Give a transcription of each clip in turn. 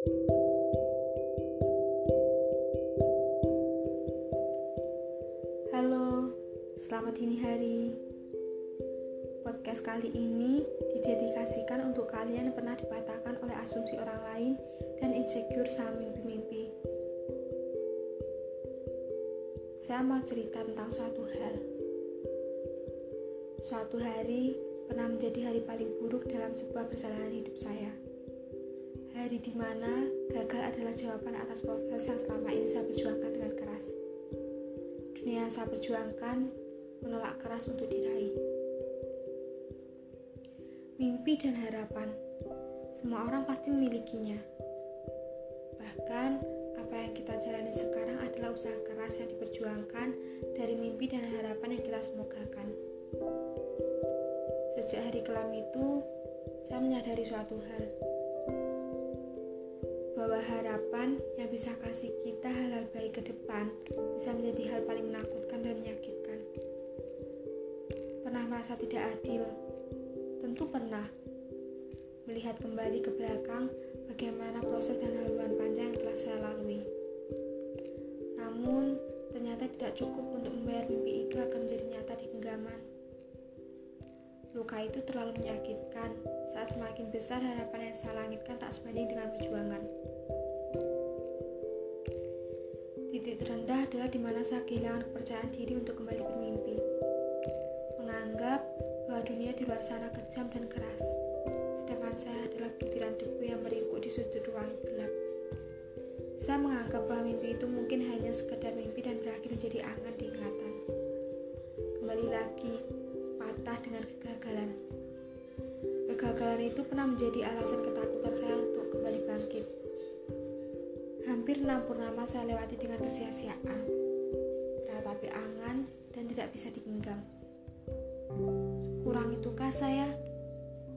Halo, selamat dini hari. Podcast kali ini didedikasikan untuk kalian yang pernah dipatahkan oleh asumsi orang lain dan insecure sama mimpi-mimpi. Saya mau cerita tentang suatu hal. Suatu hari pernah menjadi hari paling buruk dalam sebuah perjalanan hidup saya. Hari di mana gagal adalah jawaban atas proses yang selama ini saya perjuangkan dengan keras. Dunia yang saya perjuangkan menolak keras untuk diraih. Mimpi dan harapan, semua orang pasti memilikinya. Bahkan, apa yang kita jalani sekarang adalah usaha keras yang diperjuangkan dari mimpi dan harapan yang kita semogakan. Sejak hari kelam itu, saya menyadari suatu hal bahwa harapan yang bisa kasih kita hal-hal baik ke depan bisa menjadi hal paling menakutkan dan menyakitkan. Pernah merasa tidak adil? Tentu pernah. Melihat kembali ke belakang bagaimana proses dan haluan panjang yang telah saya lalui. Namun, ternyata tidak cukup untuk membayar mimpi itu akan menjadi nyata di genggaman. Luka itu terlalu menyakitkan saat semakin besar harapan yang saya langitkan tak sebanding dengan perjuangan. Adalah di mana saya kehilangan kepercayaan diri untuk kembali bermimpi. Menganggap bahwa dunia di luar sana kejam dan keras, sedangkan saya adalah butiran debu yang meringkuk di sudut ruang gelap. Saya menganggap bahwa mimpi itu mungkin hanya sekedar mimpi dan berakhir menjadi angan di ingatan. Kembali lagi, patah dengan kegagalan. Kegagalan itu pernah menjadi alasan ketakutan saya untuk kembali bangkit Hampir enam purnama saya lewati dengan kesia-siaan, ratapi angan dan tidak bisa digenggam. Kurang itukah saya?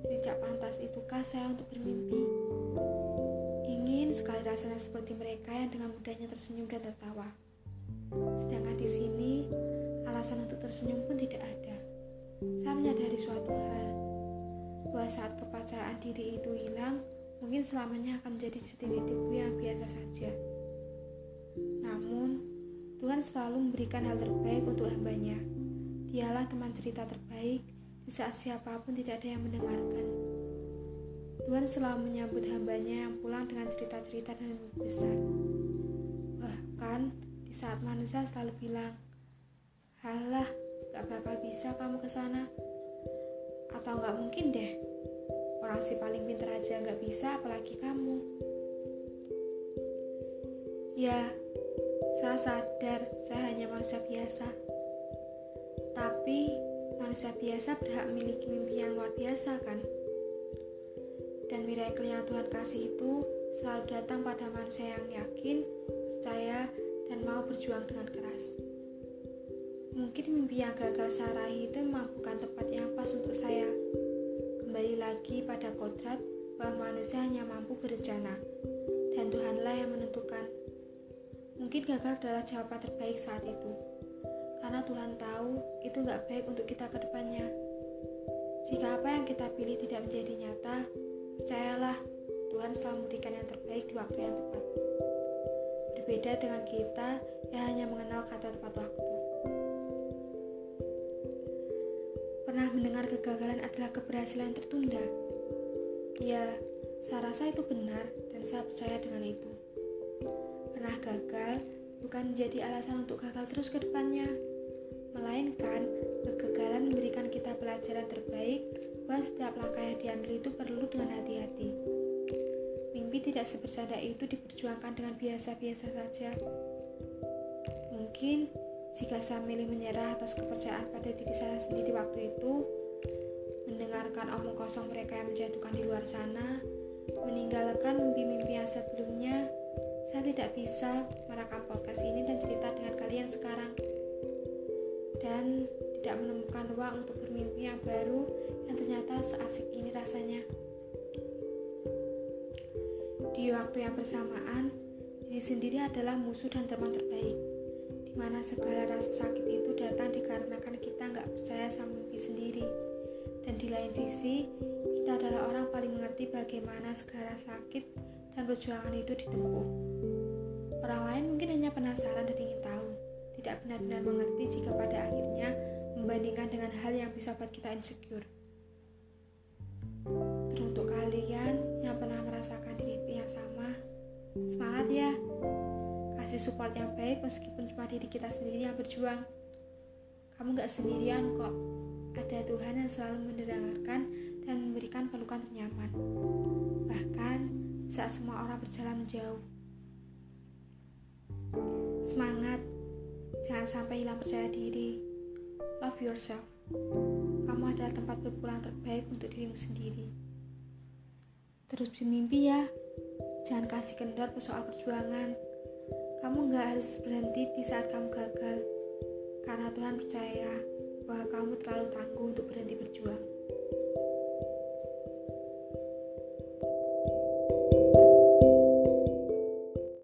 Tidak pantas itukah saya untuk bermimpi? Ingin sekali rasanya seperti mereka yang dengan mudahnya tersenyum dan tertawa. Sedangkan di sini, alasan untuk tersenyum pun tidak ada. Saya menyadari suatu hal, bahwa saat kepercayaan diri itu hilang, mungkin selamanya akan menjadi setitik debu yang biasa saja. Namun, Tuhan selalu memberikan hal terbaik untuk hambanya. Dialah teman cerita terbaik di saat siapa pun tidak ada yang mendengarkan. Tuhan selalu menyambut hambanya yang pulang dengan cerita-cerita dan besar. Bahkan di saat manusia selalu bilang, Halah, gak bakal bisa kamu ke sana. Atau gak mungkin deh, Orang si paling pintar aja nggak bisa, apalagi kamu. Ya, saya sadar saya hanya manusia biasa. Tapi manusia biasa berhak memiliki mimpi yang luar biasa kan? Dan miracle yang Tuhan kasih itu selalu datang pada manusia yang yakin, percaya, dan mau berjuang dengan keras. Mungkin mimpi yang gagal saya raih itu memang bukan kodrat bahwa manusia hanya mampu berencana, dan Tuhanlah yang menentukan. Mungkin gagal adalah jawaban terbaik saat itu, karena Tuhan tahu itu nggak baik untuk kita ke depannya. Jika apa yang kita pilih tidak menjadi nyata, percayalah Tuhan selalu memberikan yang terbaik di waktu yang tepat. Berbeda dengan kita yang hanya mengenal kata tepat waktu. Pernah mendengar kegagalan adalah keberhasilan tertunda? Ya, saya rasa itu benar dan saya percaya dengan itu. Pernah gagal bukan menjadi alasan untuk gagal terus ke depannya, melainkan kegagalan memberikan kita pelajaran terbaik bahwa setiap langkah yang diambil itu perlu dengan hati-hati. Mimpi tidak sebersada itu diperjuangkan dengan biasa-biasa saja. Mungkin jika saya milih menyerah atas kepercayaan pada diri saya sendiri waktu itu, mendengarkan omong kosong mereka yang menjatuhkan di luar sana, meninggalkan mimpi-mimpi yang sebelumnya, saya tidak bisa merekam podcast ini dan cerita dengan kalian sekarang. Dan tidak menemukan ruang untuk bermimpi yang baru yang ternyata seasik ini rasanya. Di waktu yang bersamaan, diri sendiri adalah musuh dan teman terbaik mana segala rasa sakit itu datang dikarenakan kita nggak percaya sama mimpi sendiri. Dan di lain sisi, kita adalah orang paling mengerti bagaimana segala sakit dan perjuangan itu ditempuh. Orang lain mungkin hanya penasaran dan ingin tahu, tidak benar-benar mengerti jika pada akhirnya membandingkan dengan hal yang bisa buat kita insecure. Teruntuk kalian yang pernah merasakan diri yang sama, semangat ya! Kasih support yang baik meskipun cuma diri kita sendiri yang berjuang. Kamu gak sendirian kok. Ada Tuhan yang selalu mendengarkan dan memberikan pelukan ternyaman. Bahkan saat semua orang berjalan jauh. Semangat, jangan sampai hilang percaya diri. Love yourself. Kamu adalah tempat berpulang terbaik untuk dirimu sendiri. Terus bermimpi ya. Jangan kasih kendor soal perjuangan. Kamu gak harus berhenti di saat kamu gagal, karena Tuhan percaya bahwa kamu terlalu tangguh untuk berhenti berjuang.